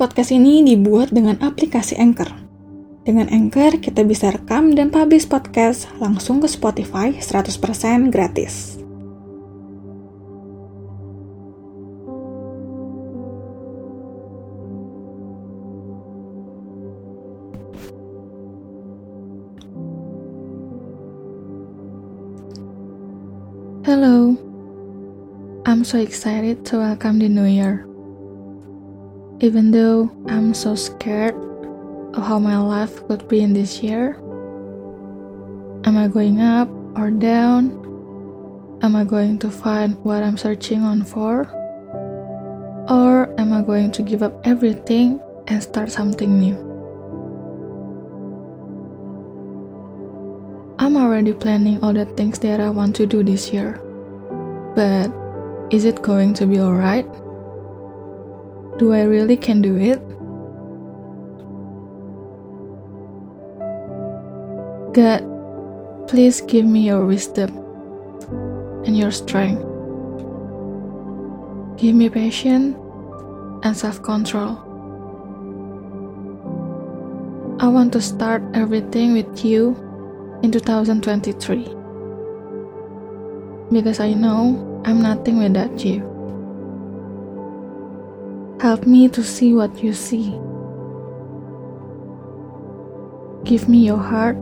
Podcast ini dibuat dengan aplikasi Anchor. Dengan Anchor, kita bisa rekam dan publish podcast langsung ke Spotify 100% gratis. Hello, I'm so excited to welcome the new year. Even though I'm so scared of how my life could be in this year, am I going up or down? Am I going to find what I'm searching on for? Or am I going to give up everything and start something new? I'm already planning all the things that I want to do this year. But is it going to be alright? Do I really can do it? God, please give me your wisdom and your strength. Give me patience and self control. I want to start everything with you in 2023 because I know I'm nothing without you. Help me to see what you see. Give me your heart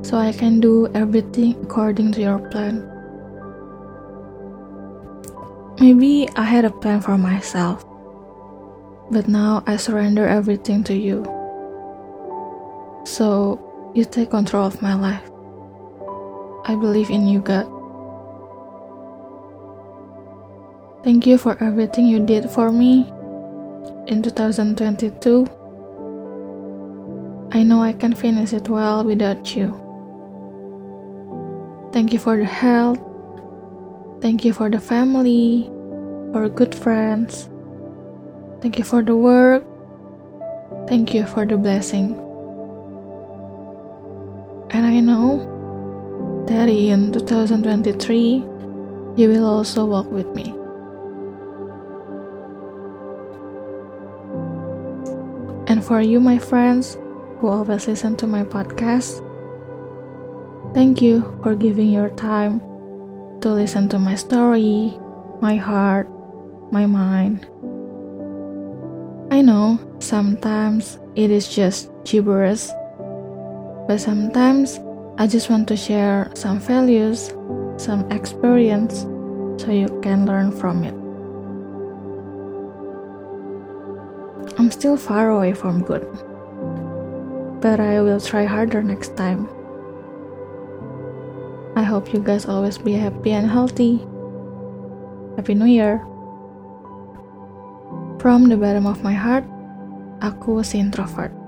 so I can do everything according to your plan. Maybe I had a plan for myself, but now I surrender everything to you. So you take control of my life. I believe in you, God. Thank you for everything you did for me in 2022, I know I can finish it well without you. Thank you for the health. Thank you for the family, for good friends. Thank you for the work. Thank you for the blessing. And I know that in 2023, you will also walk with me. And for you, my friends, who always listen to my podcast, thank you for giving your time to listen to my story, my heart, my mind. I know sometimes it is just gibberish, but sometimes I just want to share some values, some experience, so you can learn from it. I'm still far away from good. But I will try harder next time. I hope you guys always be happy and healthy. Happy New Year. From the bottom of my heart, aku si introvert.